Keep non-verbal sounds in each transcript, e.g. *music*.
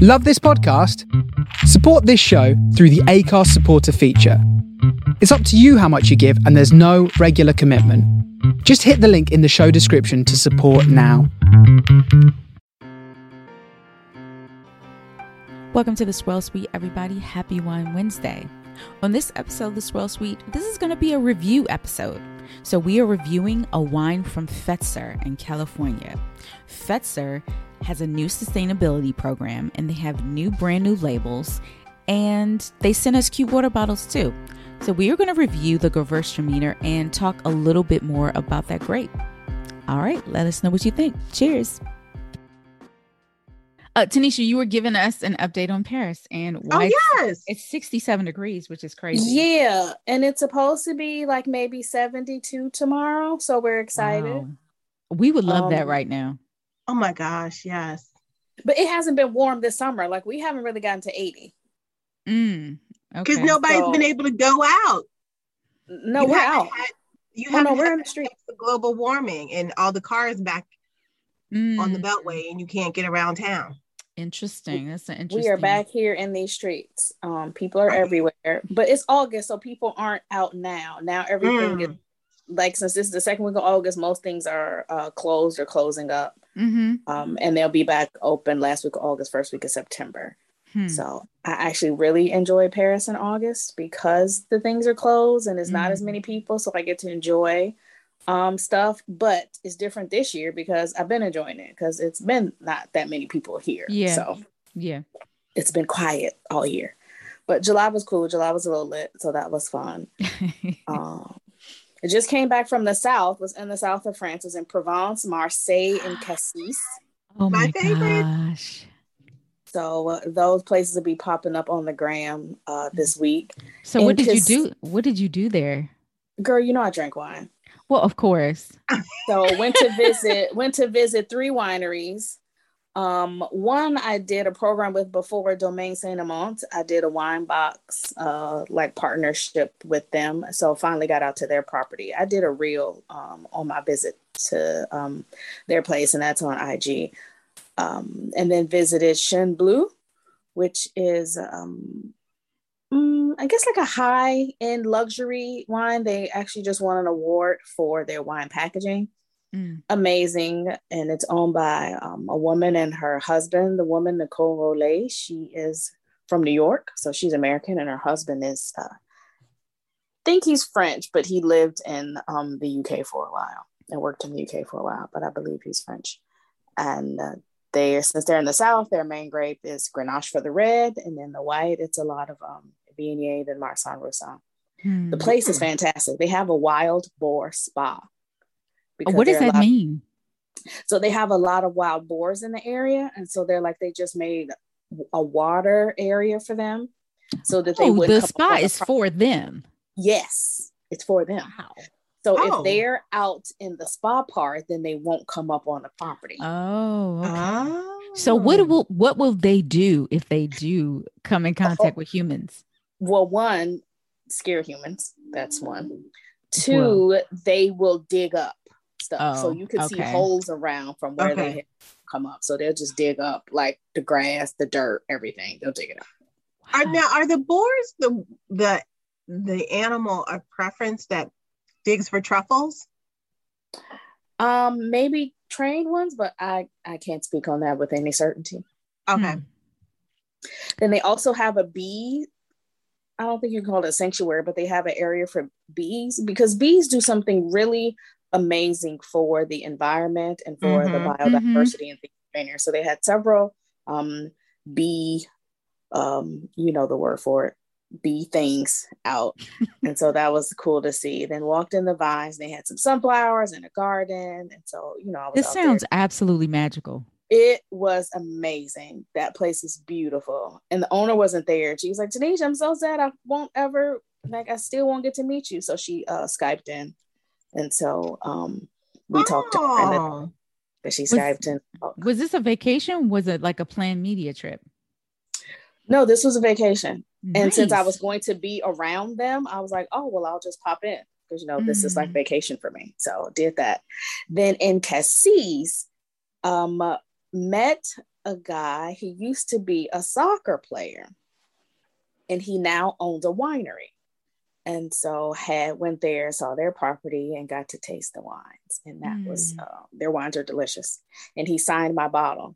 Love this podcast? Support this show through the Acast supporter feature. It's up to you how much you give, and there's no regular commitment. Just hit the link in the show description to support now. Welcome to the Swirl Suite, everybody. Happy Wine Wednesday. On this episode of the Swirl Suite, this is going to be a review episode. So, we are reviewing a wine from Fetzer in California. Fetzer has a new sustainability program and they have new brand new labels and they sent us cute water bottles too. So we are going to review the Gewürztraminer and talk a little bit more about that grape. All right, let us know what you think. Cheers. Uh, Tanisha, you were giving us an update on Paris and why oh, yes. it's 67 degrees, which is crazy. Yeah, and it's supposed to be like maybe 72 tomorrow, so we're excited. Wow. We would love um, that right now. Oh my gosh, yes. But it hasn't been warm this summer. Like we haven't really gotten to 80. Mm, because okay. nobody's so, been able to go out. No, you we're out. Had, you oh, no, we're in the street. The global warming and all the cars back mm. on the beltway, and you can't get around town. Interesting. That's an interesting. We are back here in these streets. Um, people are everywhere, but it's August, so people aren't out now. Now everything mm. is like since this is the second week of August, most things are uh, closed or closing up. Mm-hmm. Um, and they'll be back open last week of August, first week of September. Hmm. So I actually really enjoy Paris in August because the things are closed and it's mm-hmm. not as many mm-hmm. people. So I get to enjoy um, stuff. But it's different this year because I've been enjoying it because it's been not that many people here. Yeah. So yeah, it's been quiet all year. But July was cool. July was a little lit, so that was fun. *laughs* um, it just came back from the south. Was in the south of France. Was in Provence, Marseille, and *gasps* Cassis. Oh my, my favorite. gosh! So uh, those places will be popping up on the gram uh, this week. So and what did you do? What did you do there? Girl, you know I drank wine. Well, of course. so went to visit went to visit three wineries. Um, one I did a program with before Domaine Saint Amant. I did a wine box uh, like partnership with them. So finally got out to their property. I did a reel um, on my visit to um, their place, and that's on IG. Um, and then visited Chêne Bleu, which is um, mm, I guess like a high end luxury wine. They actually just won an award for their wine packaging. Mm. Amazing. And it's owned by um, a woman and her husband. The woman, Nicole Rolet, she is from New York. So she's American, and her husband is, uh, I think he's French, but he lived in um, the UK for a while and worked in the UK for a while, but I believe he's French. And uh, they, since they're in the South, their main grape is Grenache for the red, and then the white, it's a lot of um, Viognier and Marsanne Roussanne. Hmm. The place is fantastic. They have a wild boar spa what does that mean? So they have a lot of wild boars in the area, and so they're like they just made a water area for them, so that they oh, the spa is the for them. Yes, it's for them. Wow. So oh. if they're out in the spa part, then they won't come up on the property. Oh, okay. oh. So ah. what will what will they do if they do come in oh. contact with humans? Well, one, scare humans. That's one. Two, well. they will dig up stuff. Oh, so you can okay. see holes around from where okay. they come up. So they'll just dig up like the grass, the dirt, everything. They'll dig it up. Are now are the boars the the the animal of preference that digs for truffles? Um, maybe trained ones, but I I can't speak on that with any certainty. Okay. Hmm. Then they also have a bee. I don't think you can call it a sanctuary, but they have an area for bees because bees do something really amazing for the environment and for mm-hmm, the biodiversity mm-hmm. and things So they had several um, bee, um, you know the word for it, bee things out. *laughs* and so that was cool to see. Then walked in the vines, they had some sunflowers and a garden. And so, you know, this sounds there. absolutely magical. It was amazing. That place is beautiful. And the owner wasn't there. She was like, Tanisha, I'm so sad I won't ever, like, I still won't get to meet you. So she uh, Skyped in and so um, we oh. talked to her, but she Skyped in. Was this a vacation? Was it like a planned media trip? No, this was a vacation. Nice. And since I was going to be around them, I was like, oh, well, I'll just pop in because, you know, mm. this is like mm. vacation for me. So did that. Then in Cassis, um, met a guy. He used to be a soccer player, and he now owns a winery. And so had went there, saw their property, and got to taste the wines. And that mm. was uh, their wines are delicious. And he signed my bottle.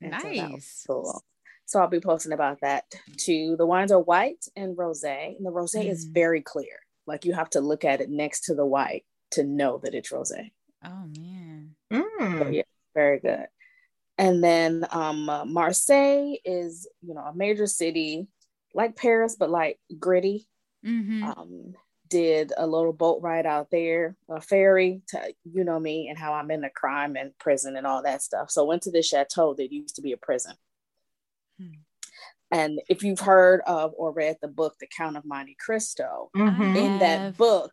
And nice. So cool. So I'll be posting about that too. The wines are white and rosé, and the rosé mm. is very clear. Like you have to look at it next to the white to know that it's rosé. Oh man. Mm. So, yeah, very good. And then um, uh, Marseille is, you know, a major city like Paris, but like gritty. Mm-hmm. Um, did a little boat ride out there, a ferry to, you know me, and how I'm in the crime and prison and all that stuff. So went to the chateau that used to be a prison. Hmm. And if you've heard of or read the book, The Count of Monte Cristo, mm-hmm. in that book,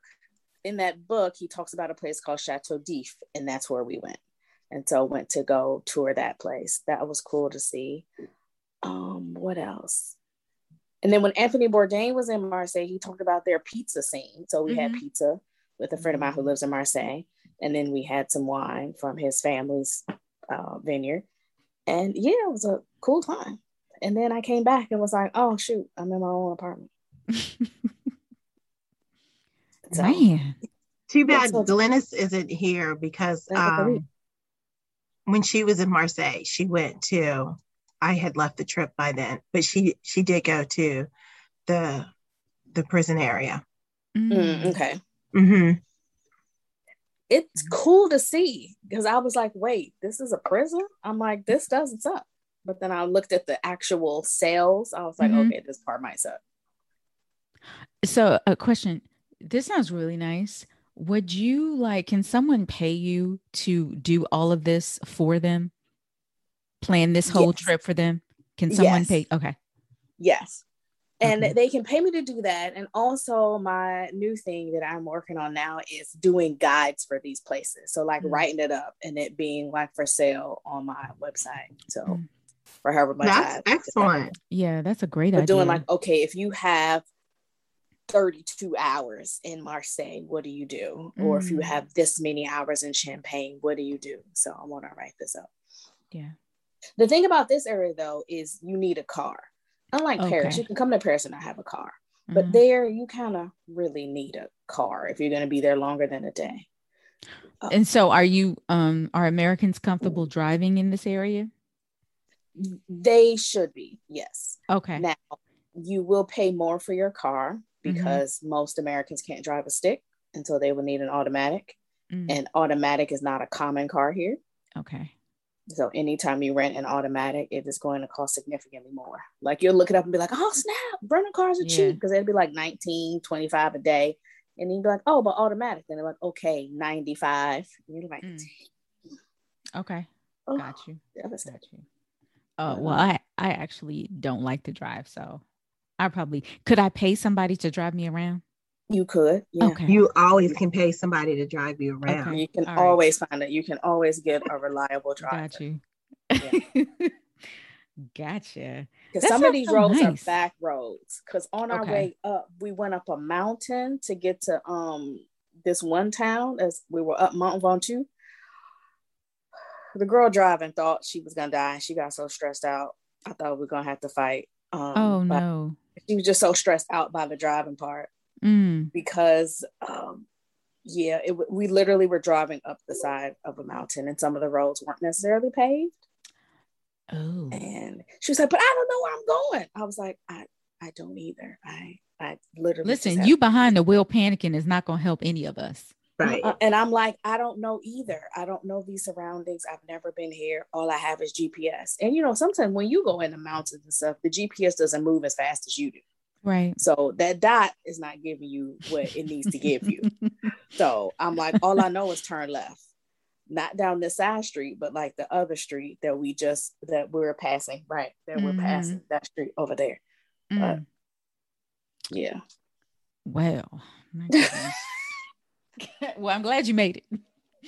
in that book, he talks about a place called Chateau d'If, and that's where we went. And so went to go tour that place. That was cool to see. Um, what else? And then when Anthony Bourdain was in Marseille, he talked about their pizza scene. So we mm-hmm. had pizza with a friend of mine who lives in Marseille. And then we had some wine from his family's uh, vineyard. And yeah, it was a cool time. And then I came back and was like, oh, shoot, I'm in my own apartment. *laughs* so, Man. Too bad Glynis isn't here because um, when she was in Marseille, she went to I had left the trip by then, but she she did go to the the prison area. Mm, mm okay. Mm-hmm. It's cool to see because I was like, wait, this is a prison? I'm like, this doesn't suck. But then I looked at the actual cells. I was like, mm-hmm. okay, this part might suck. So, a question. This sounds really nice. Would you like, can someone pay you to do all of this for them? Plan this whole yes. trip for them? Can someone yes. pay? Okay. Yes. And okay. they can pay me to do that. And also, my new thing that I'm working on now is doing guides for these places. So, like mm-hmm. writing it up and it being like for sale on my website. So, mm-hmm. for however much that's excellent. Yeah, that's a great but idea. Doing like, okay, if you have 32 hours in Marseille, what do you do? Mm-hmm. Or if you mm. have this many hours in Champagne, what do you do? So, I want to write this up. Yeah. The thing about this area though is you need a car. Unlike okay. Paris, you can come to Paris and not have a car. Mm-hmm. But there you kind of really need a car if you're going to be there longer than a day. Uh, and so are you um are Americans comfortable driving in this area? They should be. Yes. Okay. Now, you will pay more for your car mm-hmm. because mm-hmm. most Americans can't drive a stick until they will need an automatic. Mm-hmm. And automatic is not a common car here. Okay. So anytime you rent an automatic, it is going to cost significantly more. Like you'll look it up and be like, oh snap, rental cars are yeah. cheap because it'd be like 19, 25 a day. And you'd be like, oh, but automatic. And they're like, okay, 95. And you're like, mm. okay. Oh, got you. Got you. Oh, well, I, I actually don't like to drive. So I probably could I pay somebody to drive me around? You could. Yeah. Okay. You always can pay somebody to drive you around. Okay. You can All always right. find it. You can always get a reliable driver. Got you. Yeah. *laughs* gotcha. Because some of these so roads nice. are back roads. Because on our okay. way up, we went up a mountain to get to um this one town as we were up Mont Ventoux. The girl driving thought she was gonna die. She got so stressed out. I thought we were gonna have to fight. Um, oh no! She was just so stressed out by the driving part mm. because um, yeah, it, we literally were driving up the side of a mountain, and some of the roads weren't necessarily paved. Oh, and she was like, "But I don't know where I'm going." I was like, "I I don't either. I I literally listen. You behind the wheel panicking is not going to help any of us." Right. Uh, and I'm like, I don't know either. I don't know these surroundings. I've never been here. All I have is GPS. And you know, sometimes when you go in the mountains and stuff, the GPS doesn't move as fast as you do. Right. So that dot is not giving you what it needs to give you. *laughs* so I'm like, all I know is turn left. Not down this side street, but like the other street that we just that we're passing, right? That mm-hmm. we're passing that street over there. Mm. But yeah. Well, *laughs* well, I'm glad you made it.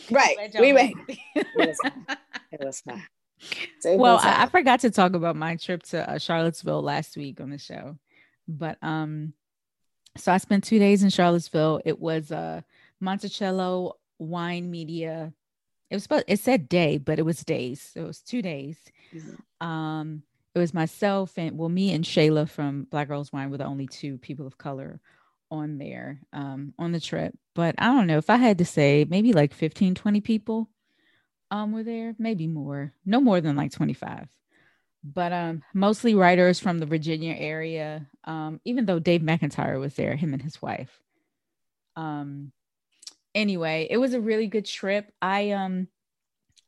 Right. We made it. *laughs* it was fine. It was. So well, I, I, forgot to talk about my trip to uh, Charlottesville last week on the show. But um, so I spent two days in Charlottesville. It was a Monticello Wine Media it was but it said day, but it was days. So it was two days. Mm-hmm. Um, it was myself and well, me and Shayla from Black Girls Wine were the only two people of color on there um, on the trip. But I don't know if I had to say maybe like 15, 20 people um, were there, maybe more, no more than like 25. But um, mostly writers from the Virginia area, um, even though Dave McIntyre was there, him and his wife. Um, anyway, it was a really good trip. I um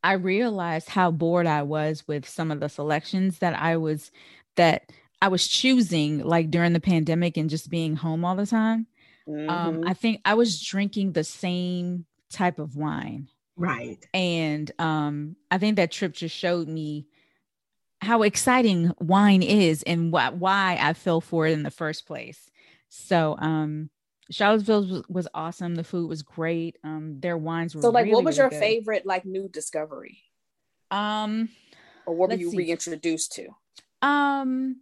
I realized how bored I was with some of the selections that I was that I was choosing like during the pandemic and just being home all the time. Um, mm-hmm. Um, I think I was drinking the same type of wine. Right. And um, I think that trip just showed me how exciting wine is and wh- why I fell for it in the first place. So um Charlottesville was, was, awesome. The food was great. Um, their wines were so like. Really, what was really your good. favorite like new discovery? Um, or what were you see. reintroduced to? Um,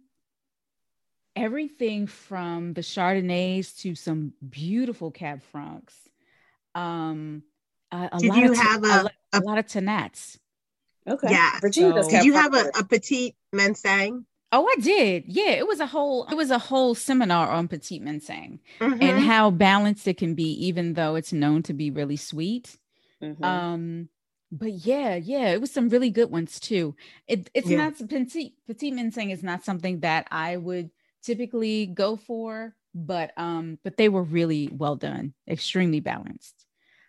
everything from the Chardonnays to some beautiful Cab Francs. Um, a, a Did lot you of have a, a, a, lot of Tannats? Okay. Yeah. Virginia so, Did you have a, a Petit Manseng? Oh, I did. Yeah, it was a whole it was a whole seminar on Petit Manseng mm-hmm. and how balanced it can be, even though it's known to be really sweet. Mm-hmm. Um, but yeah, yeah, it was some really good ones too. It, it's yeah. not Petit Petit Manseng is not something that I would typically go for, but um, but they were really well done, extremely balanced.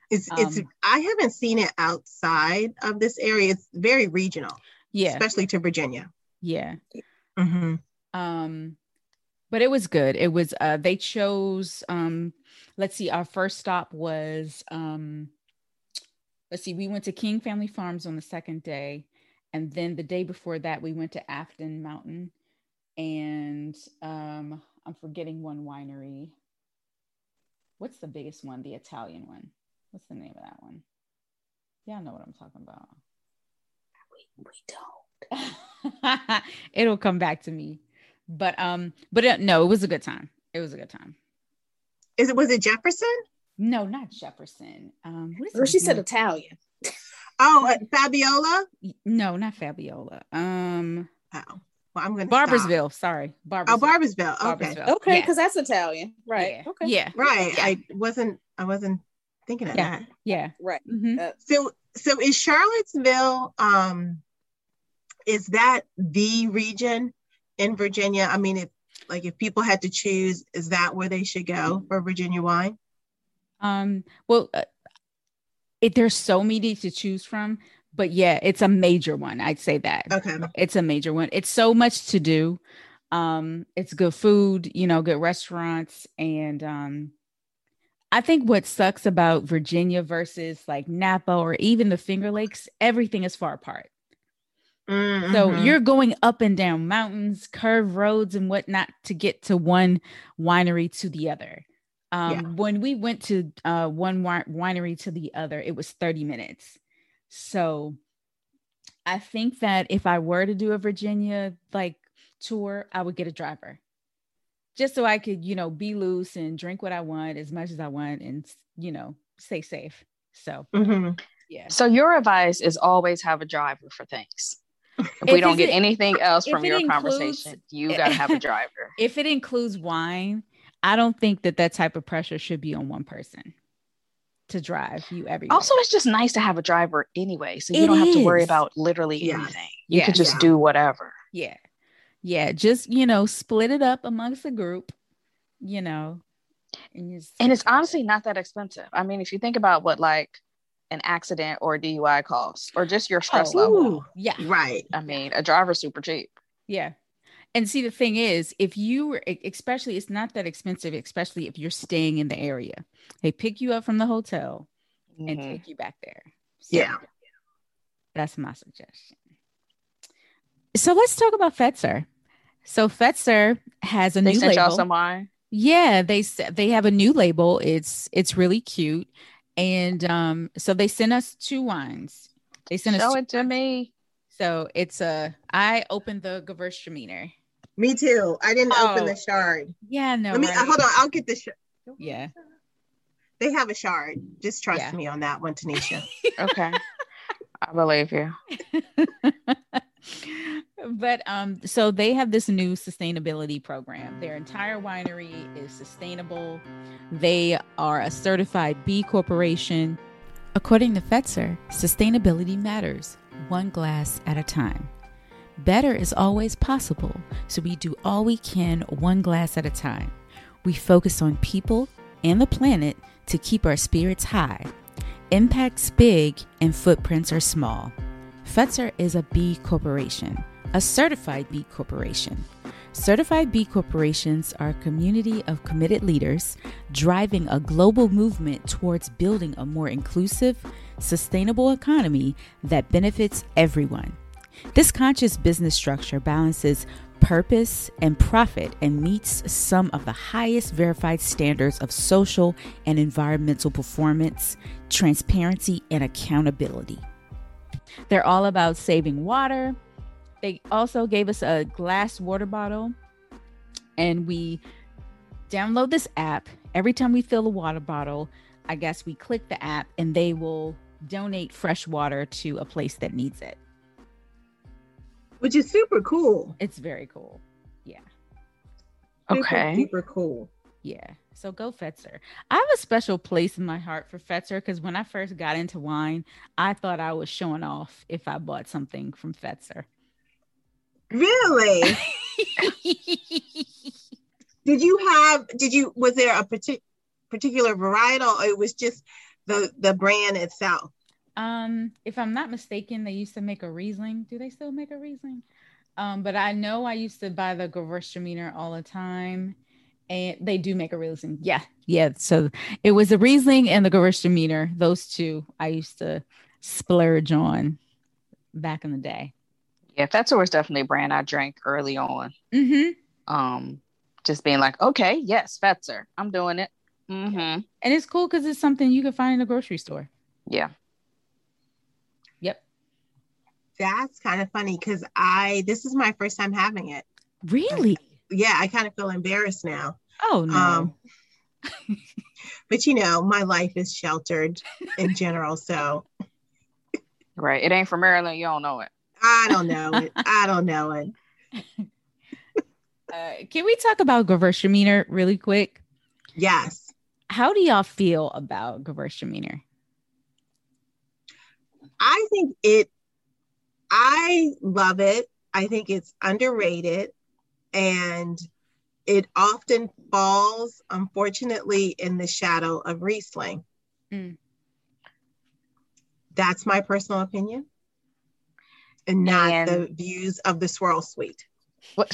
It's um, it's I haven't seen it outside of this area. It's very regional. Yeah. Especially to Virginia. Yeah. Mm-hmm. Um, but it was good. It was uh they chose um let's see, our first stop was um let's see, we went to King Family Farms on the second day, and then the day before that we went to Afton Mountain and um I'm forgetting one winery. What's the biggest one? The Italian one. What's the name of that one? Yeah, I know what I'm talking about. We, we don't. It'll come back to me. But um, but it, no, it was a good time. It was a good time. Is it was it Jefferson? No, not Jefferson. Um, what is or she said Italian. Oh, uh, Fabiola? No, not Fabiola. Um, oh, well, I'm gonna Barboursville. Stop. Sorry, Barboursville. Oh, Barboursville. Okay, Barboursville. okay, because that's Italian, right? Yeah. Okay, yeah, right. Yeah. I wasn't. I wasn't thinking of yeah. that. Yeah, right. Mm-hmm. Uh, so, so is Charlottesville? Um, is that the region in Virginia? I mean, if like if people had to choose, is that where they should go for Virginia wine? Um, well, uh, it, there's so many to choose from, but yeah, it's a major one. I'd say that. Okay. It's a major one. It's so much to do. Um, it's good food, you know, good restaurants. And um, I think what sucks about Virginia versus like Napa or even the Finger Lakes, everything is far apart. Mm-hmm. So you're going up and down mountains, curved roads, and whatnot to get to one winery to the other. Um, yeah. When we went to uh, one winery to the other, it was 30 minutes. So I think that if I were to do a Virginia like tour, I would get a driver just so I could, you know, be loose and drink what I want as much as I want and, you know, stay safe. So, mm-hmm. yeah. So your advice is always have a driver for things. If, if we don't get it, anything else from your includes, conversation, you got to have a *laughs* driver. If it includes wine, I don't think that that type of pressure should be on one person to drive you everywhere. Also, it's just nice to have a driver anyway, so you it don't have is. to worry about literally yes. anything. You yes. could just yeah. do whatever. Yeah, yeah. Just you know, split it up amongst the group. You know, and, and it's honestly not that expensive. I mean, if you think about what like an accident or a DUI costs or just your stress oh, level. Yeah. Right. I mean, a driver's super cheap. Yeah. And see, the thing is, if you were, especially, it's not that expensive, especially if you're staying in the area. They pick you up from the hotel mm-hmm. and take you back there. So yeah. That's my suggestion. So let's talk about Fetzer. So Fetzer has a they new sent label. Y'all some wine? Yeah, they they have a new label. It's it's really cute. And um, so they sent us two wines. They sent Show us. Show it to me. So it's a. I opened the Gewürztraminer. Me too. I didn't oh. open the Chard. Yeah, no. Let me right? hold on. I'll get the Chard. Yeah. They have a Chard. Just trust yeah. me on that one, Tanisha. *laughs* okay. I believe you. *laughs* but um, so they have this new sustainability program. Their entire winery is sustainable. They are a certified B Corporation. According to Fetzer, sustainability matters, one glass at a time. Better is always possible, so we do all we can one glass at a time. We focus on people and the planet to keep our spirits high. Impact's big and footprints are small. Fetzer is a B Corporation, a certified B Corporation. Certified B Corporations are a community of committed leaders driving a global movement towards building a more inclusive, sustainable economy that benefits everyone. This conscious business structure balances purpose and profit and meets some of the highest verified standards of social and environmental performance, transparency, and accountability. They're all about saving water. They also gave us a glass water bottle, and we download this app. Every time we fill a water bottle, I guess we click the app and they will donate fresh water to a place that needs it which is super cool. It's very cool. Yeah. Okay. Super, super cool. Yeah. So go Fetzer. I have a special place in my heart for Fetzer because when I first got into wine, I thought I was showing off if I bought something from Fetzer. Really? *laughs* did you have? Did you? Was there a partic- particular varietal, or it was just the the brand itself? Um, if I'm not mistaken, they used to make a Riesling. Do they still make a Riesling? Um, but I know I used to buy the Gewürztraminer all the time, and they do make a Riesling. Yeah, yeah. So it was a Riesling and the Gewürztraminer. Those two I used to splurge on back in the day. Yeah, Fetzer was definitely a brand I drank early on. Mm-hmm. Um, just being like, okay, yes, Fetzer, I'm doing it. Mm-hmm. And it's cool because it's something you can find in a grocery store. Yeah. Yep. That's kind of funny because I this is my first time having it. Really? Yeah, I kind of feel embarrassed now. Oh no. Um, but you know, my life is sheltered in general, so Right. It ain't from Maryland. You don't know it. I don't know it. I don't know it. *laughs* Uh, can we talk about Gewürztraminer really quick? Yes. How do y'all feel about Gewürztraminer? I think it, I love it. I think it's underrated and it often falls, unfortunately, in the shadow of Riesling. Mm. That's my personal opinion and not And- the views of the Swirl Suite. *laughs*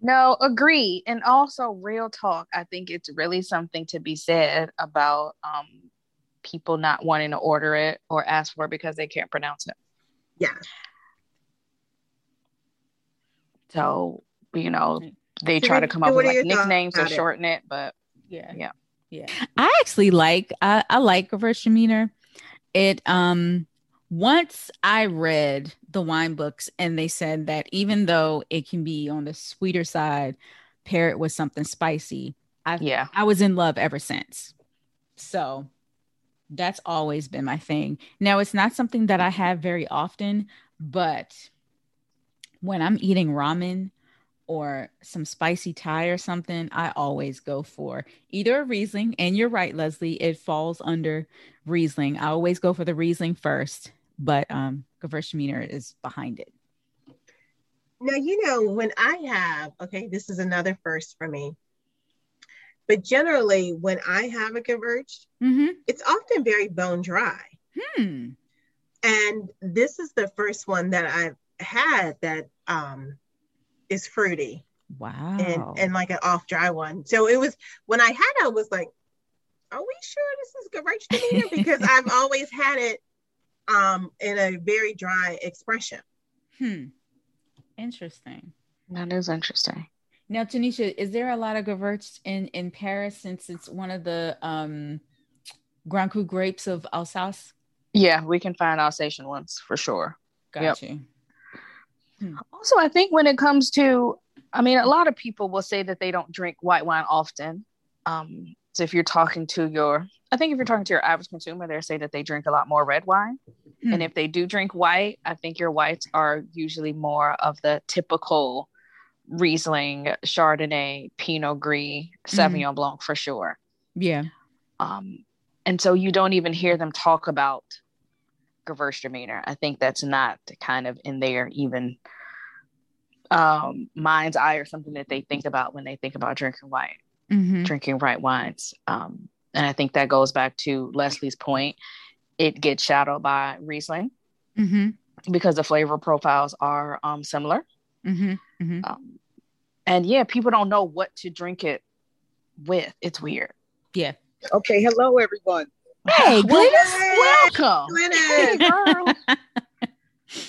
No, agree. And also, real talk. I think it's really something to be said about um, people not wanting to order it or ask for it because they can't pronounce it. Yeah. So, you know, they So try to come up with like nicknames or about it? shorten it, but Yeah. Yeah. Yeah. I actually like I, I like Gewürztraminer. It um once I read the wine books and they said that even though it can be on the sweeter side, pair it with something spicy. I yeah. I was in love ever since. So that's always been my thing. Now it's not something that I have very often, but when I'm eating ramen or some spicy Thai or something, I always go for either a Riesling. And you're right, Leslie, it falls under Riesling. I always go for the Riesling first, but um, Gewürztraminer is behind it. Now, you know, when I have, okay, this is another first for me, but generally when I have a Gewürz, Mm-hmm. it's often very bone dry. Hmm. And this is the first one that I've had that um, is fruity Wow. and, and like an off dry one. So it was, when I had it, I was like, are we sure this is Gewürztraminer? Because *laughs* I've always had it um, in a very dry expression. hmm. Interesting. That is interesting. Now, Tanisha, is there a lot of Gewürz in in Paris since it's one of the um Grand Cru grapes of Alsace? Yeah, we can find Alsatian ones for sure. Got Yep. you. Also, I think when it comes to, I mean, a lot of people will say that they don't drink white wine often. Um, so if you're talking to your I think if you're talking to your average consumer, they say that they drink a lot more red wine. Hmm. And if they do drink white, I think your whites are usually more of the typical Riesling, Chardonnay, Pinot Gris, hmm. Sauvignon mm. Blanc for sure. Yeah. Um, and so you don't even hear them talk about Gewürztraminer. I think that's not kind of in their even um, mind's eye or something that they think about when they think about drinking white, mm-hmm. drinking white wines. Um, and I think that goes back to Leslie's point. It gets shadowed by Riesling mm-hmm. because the flavor profiles are um, similar. Mm-hmm. mm-hmm. Um, and yeah, people don't know what to drink it with. It's weird. Yeah. Okay. Hello, everyone. Hey, Glynis. Welcome. Glynis. Hey,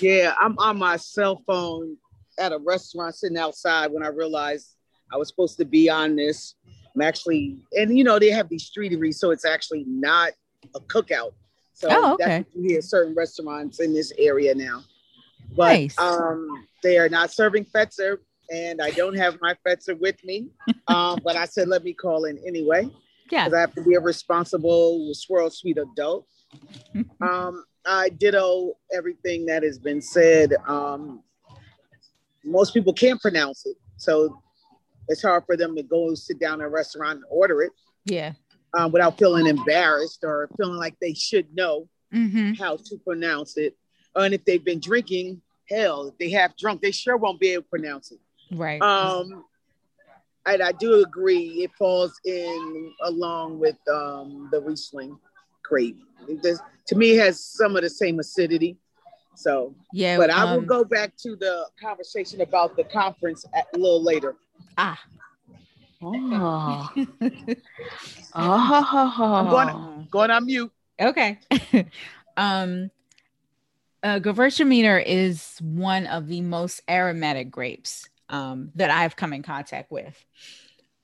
*laughs* yeah, I'm on my cell phone at a restaurant sitting outside when I realized I was supposed to be on this. I'm actually, and you know, they have these streeteries, so it's actually not a cookout. So oh, okay. that's you hear certain restaurants in this area now. But nice. um, they are not serving Fetzer, and I don't have my Fetzer with me. *laughs* um, but I said, let me call in anyway. Yeah. Because I have to be a responsible Swirl Suite adult. *laughs* um, I ditto everything that has been said. Um, most people can't pronounce it. So it's hard for them to go sit down in a restaurant and order it. Yeah. Um, without feeling embarrassed or feeling like they should know mm-hmm. how to pronounce it. And if they've been drinking, hell, if they have drunk, they sure won't be able to pronounce it. Right. Um, and I do agree it falls in along with um, the Riesling grape. to me, it has some of the same acidity. So yeah, but I will um, go back to the conversation about the conference at, a little later. Ah. Oh. *laughs* oh. I'm going, going on mute. Okay. *laughs* um uh, Gewürztraminer is one of the most aromatic grapes um, that I've come in contact with.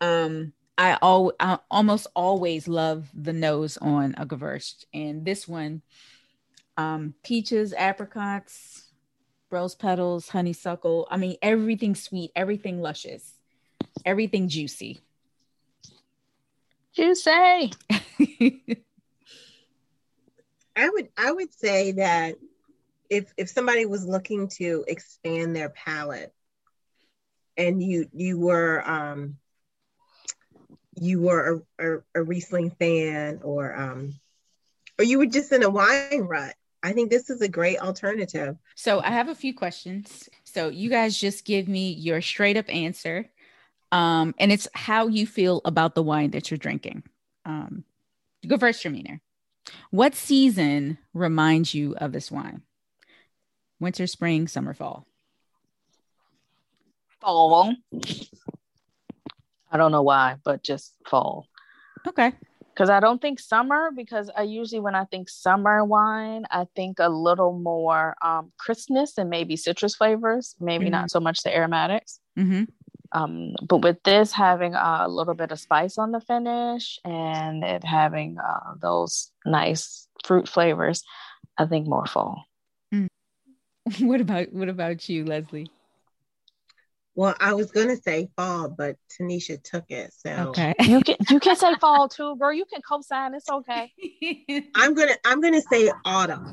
Um, I, al- I almost always love the nose on a Gewürzt, and this one um, peaches, apricots, rose petals, honeysuckle. I mean, everything sweet, everything luscious, everything juicy. Juicy. *laughs* I would I would say that if if somebody was looking to expand their palate and you you were um you were a, a, a Riesling fan or um or you were just in a wine rut I think this is a great alternative. So I have a few questions. So you guys just give me your straight up answer. Um, and it's how you feel about the wine that you're drinking. Um, go first, Traminer. What season reminds you of this wine? Winter, spring, summer, fall. Fall. I don't know why, but just fall. Okay because I don't think summer because I usually when I think summer wine, I think a little more um, crispness and maybe citrus flavors, maybe mm-hmm. not so much the aromatics. Mm-hmm. Um, but with this having a little bit of spice on the finish and it having uh, those nice fruit flavors, I think more fall. Mm. *laughs* What about what about you, Leslie? Well, I was gonna say fall, but Tanisha took it. So okay, *laughs* you can you can say fall too, girl. You can co-sign. It's okay. *laughs* I'm gonna I'm gonna say autumn.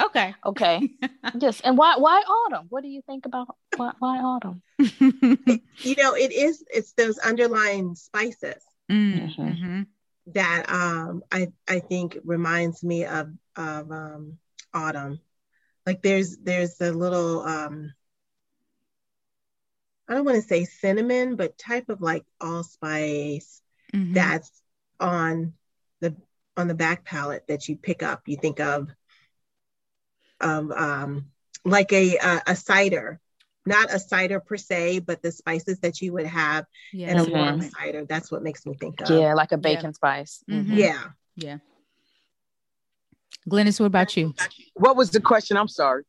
Okay. Okay. *laughs* yes. And why why autumn? What do you think about why, why autumn? you know, it is it's those underlying spices mm-hmm. mm-hmm. that um I I think reminds me of of um autumn. Like there's there's a little um I don't want to say cinnamon, but type of like allspice mm-hmm. that's on the on the back palate that you pick up. You think of of um, like a, a, a cider, not a cider per se, but the spices that you would have yeah. in a warm mm-hmm. cider. That's what makes me think of. Yeah, like a bacon yeah. spice. Mm-hmm. Yeah. Yeah. Glynis, what about you? What was the question? I'm sorry.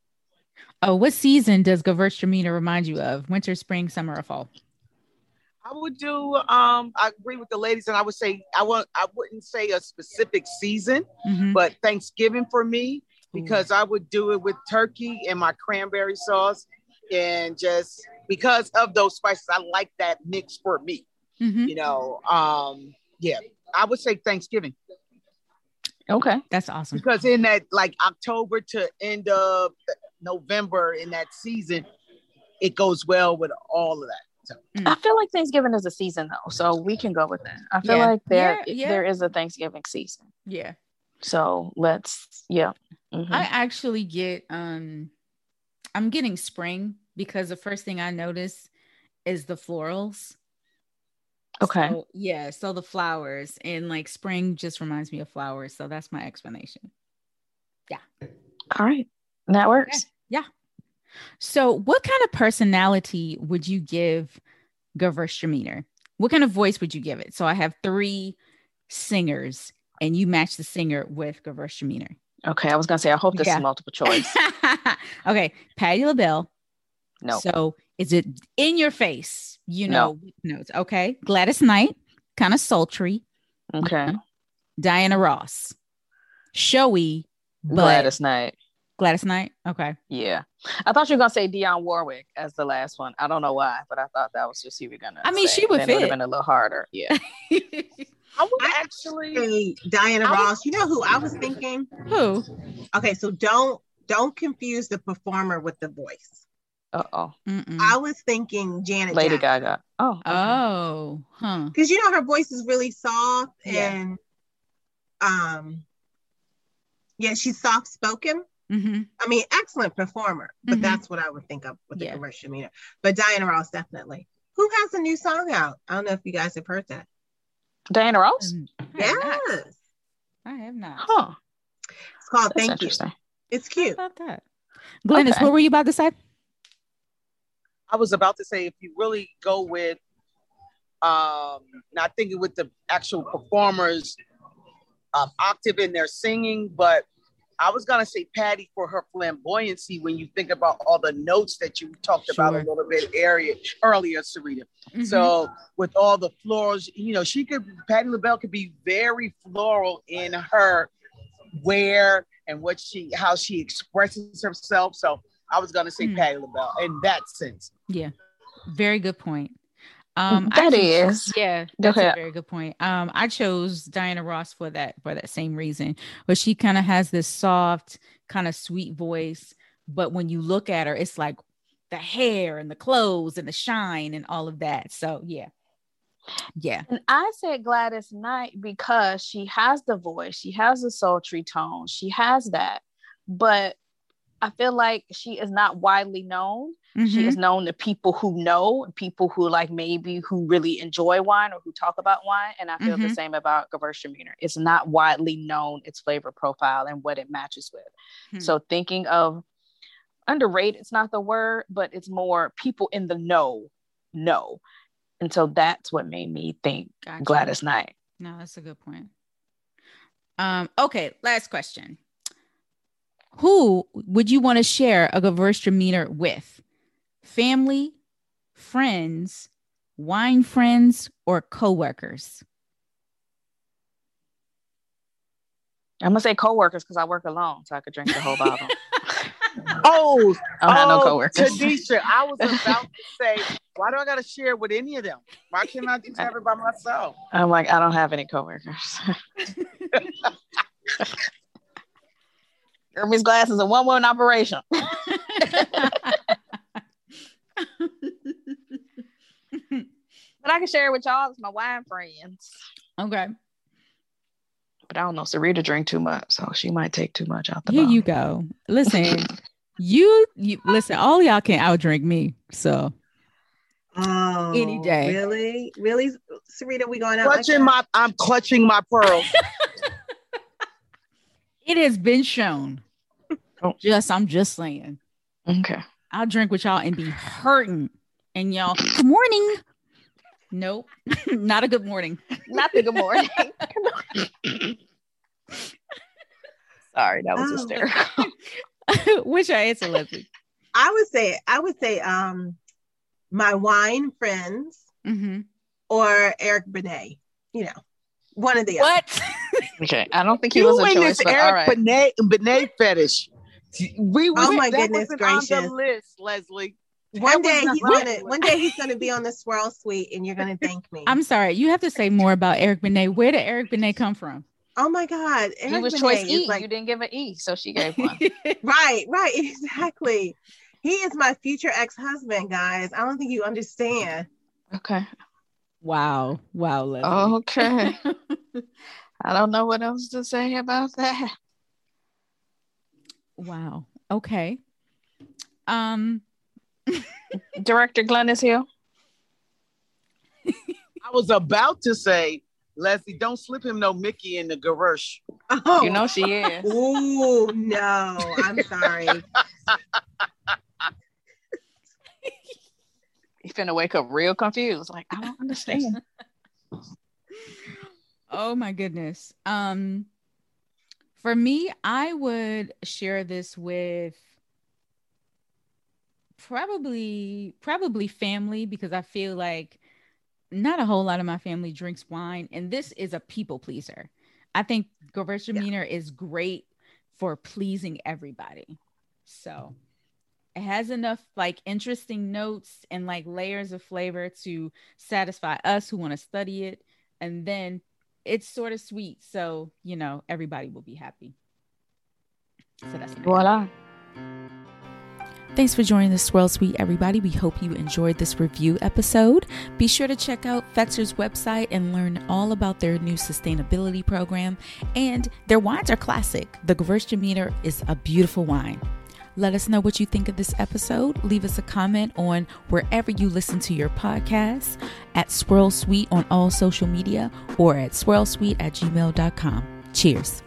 Oh, what season does Gewürztraminer remind you of? Winter, spring, summer, or fall? I would do. Um, I agree with the ladies, and I would say I want. I wouldn't say a specific season, mm-hmm. but Thanksgiving for me because Ooh. I would do it with turkey and my cranberry sauce, and just because of those spices, I like that mix for me. Mm-hmm. You know, um, yeah, I would say Thanksgiving. Okay. That's awesome. Because in that like October to end of November in that season, it goes well with all of that. So. Mm. I feel like Thanksgiving is a season though, so we can go with that. I feel yeah. like there yeah, yeah. there is a Thanksgiving season. Yeah. So let's yeah. Mm-hmm. I actually get um I'm getting spring because the first thing I notice is the florals. Okay. So, yeah, so the flowers and like spring just reminds me of flowers, so that's my explanation. Yeah. All right. That works. Yeah. yeah. So, what kind of personality would you give Gewürztraminer? What kind of voice would you give it? So, I have three singers, and you match the singer with Gewürztraminer. Okay, I was gonna say I hope this yeah. is multiple choice. *laughs* okay, Patti LaBelle. No. So is it in your face? You know no. notes. Okay. Gladys Knight, kind of sultry. Okay. Uh-huh. Diana Ross. Showy. Gladys Knight. Gladys Knight. Okay. Yeah. I thought you were gonna say Dionne Warwick as the last one. I don't know why, but I thought that was just you were gonna. I mean, say. she would then fit. Would have been a little harder. *laughs* Yeah. I would actually say Diana Ross. You know who I was thinking? Who? Okay, so don't don't confuse the performer with the voice. Uh oh. I was thinking Janet. Lady Jackson. Gaga. Oh. Okay. Oh. Huh. Because you know her voice is really soft yeah. and um yeah, she's soft spoken. Mm-hmm. I mean, excellent performer, but mm-hmm. that's what I would think of with yeah. the commercial meter. But Diana Ross definitely. Who has a new song out? I don't know if you guys have heard that. Diana Ross? yes. I have not. Huh. It's called That's Thank You. It's cute. How about that? Glynis, okay. what were you about to say? I was about to say if you really go with um not thinking with the actual performers um octave in their singing, but I was gonna say Patti for her flamboyancy when you think about all the notes that you talked sure. about a little bit area, earlier, Sarita. Mm-hmm. So with all the florals, you know, she could Patti LaBelle could be very floral in her wear and what she how she expresses herself. So I was gonna say mm. Patti LaBelle in that sense. Yeah, very good point. Um, that is, yeah, that's a very good point. Um, I chose Diana Ross for that for that same reason, but she kind of has this soft, kind of sweet voice. But when you look at her, it's like the hair and the clothes and the shine and all of that. So yeah, yeah. And I said Gladys Knight because she has the voice, she has the sultry tone, she has that. But I feel like she is not widely known. Mm-hmm. She is known to people who know, people who like maybe who really enjoy wine or who talk about wine. And I feel mm-hmm. the same about Gewürztraminer. It's not widely known its flavor profile and what it matches with. Mm-hmm. So thinking of underrated, it's not the word, but it's more people in the know know. And so that's what made me think gotcha. Gladys Knight. No, that's a good point. Um, okay, last question. Who would you want to share a Gewürztraminer with? Family, friends, wine friends, or coworkers? I'm gonna say coworkers because I work alone, so I could drink the whole bottle. *laughs* oh, I don't oh, have no oh, coworkers. Tanisha, I was *laughs* about to say, why do I gotta share with any of them? Why can't I just have it by myself? I'm like, I don't have any coworkers. *laughs* Girl Meets Glass is a one woman operation. *laughs* but I can share it with y'all as my wine friends. Okay. But I don't know. Sarita drink too much, so she might take too much out the. Here bottle. you go. Listen, you you listen. All y'all can outdrink me. So. Oh, any day. Really, really, Sarita, we going out? Clutching like my, I'm clutching my pearls. *laughs* It has been shown. Oh. Just, I'm just saying. Okay. I'll drink with y'all and be hurting. And y'all, good morning. Nope, *laughs* not a good morning. Not the good morning. *laughs* Sorry, that was oh. hysterical. *laughs* Which I answer, Leslie? I would say, I would say, um, my wine friends mm-hmm. or Eric Benet. You know, one of the what? Okay, I don't think he you was a choice. This but Eric all right. Benet, Benet fetish. We, oh my goodness gracious! On the list, Leslie. One day he's gonna one day he's gonna be on the swirl suite and you're gonna thank me. I'm sorry, you have to say more about Eric Benet. Where did Eric Benet come from? Oh my God. Eric he was Benet choice E. Like, you didn't give an E, so she gave one. *laughs* right, right, exactly. He is my future ex-husband, guys. I don't think you understand. Okay. Wow. Wow. Leslie. Okay. *laughs* I don't know what else to say about that. Wow. Okay. Um *laughs* Director Glenn is here. I was about to say, Leslie, don't slip him no Mickey in the garage. Oh. You know she is. Oh no, I'm sorry. He's finna wake up real confused. Like, I don't understand. *laughs* oh my goodness. Um for me, I would share this with probably probably family because I feel like not a whole lot of my family drinks wine, and this is a people pleaser. I think Gewürztraminer yeah. is great for pleasing everybody. So it has enough like interesting notes and like layers of flavor to satisfy us who want to study it. And then it's sort of sweet. So, you know, everybody will be happy. So that's voila. Thanks for joining the Swirl Suite, everybody. We hope you enjoyed this review episode. Be sure to check out Fetzer's website and learn all about their new sustainability program. And their wines are classic. The Gewürztraminer is a beautiful wine. Let us know what you think of this episode. Leave us a comment on wherever you listen to your podcast at Swirl Suite on all social media or at swirlsuite at gmail.com. Cheers.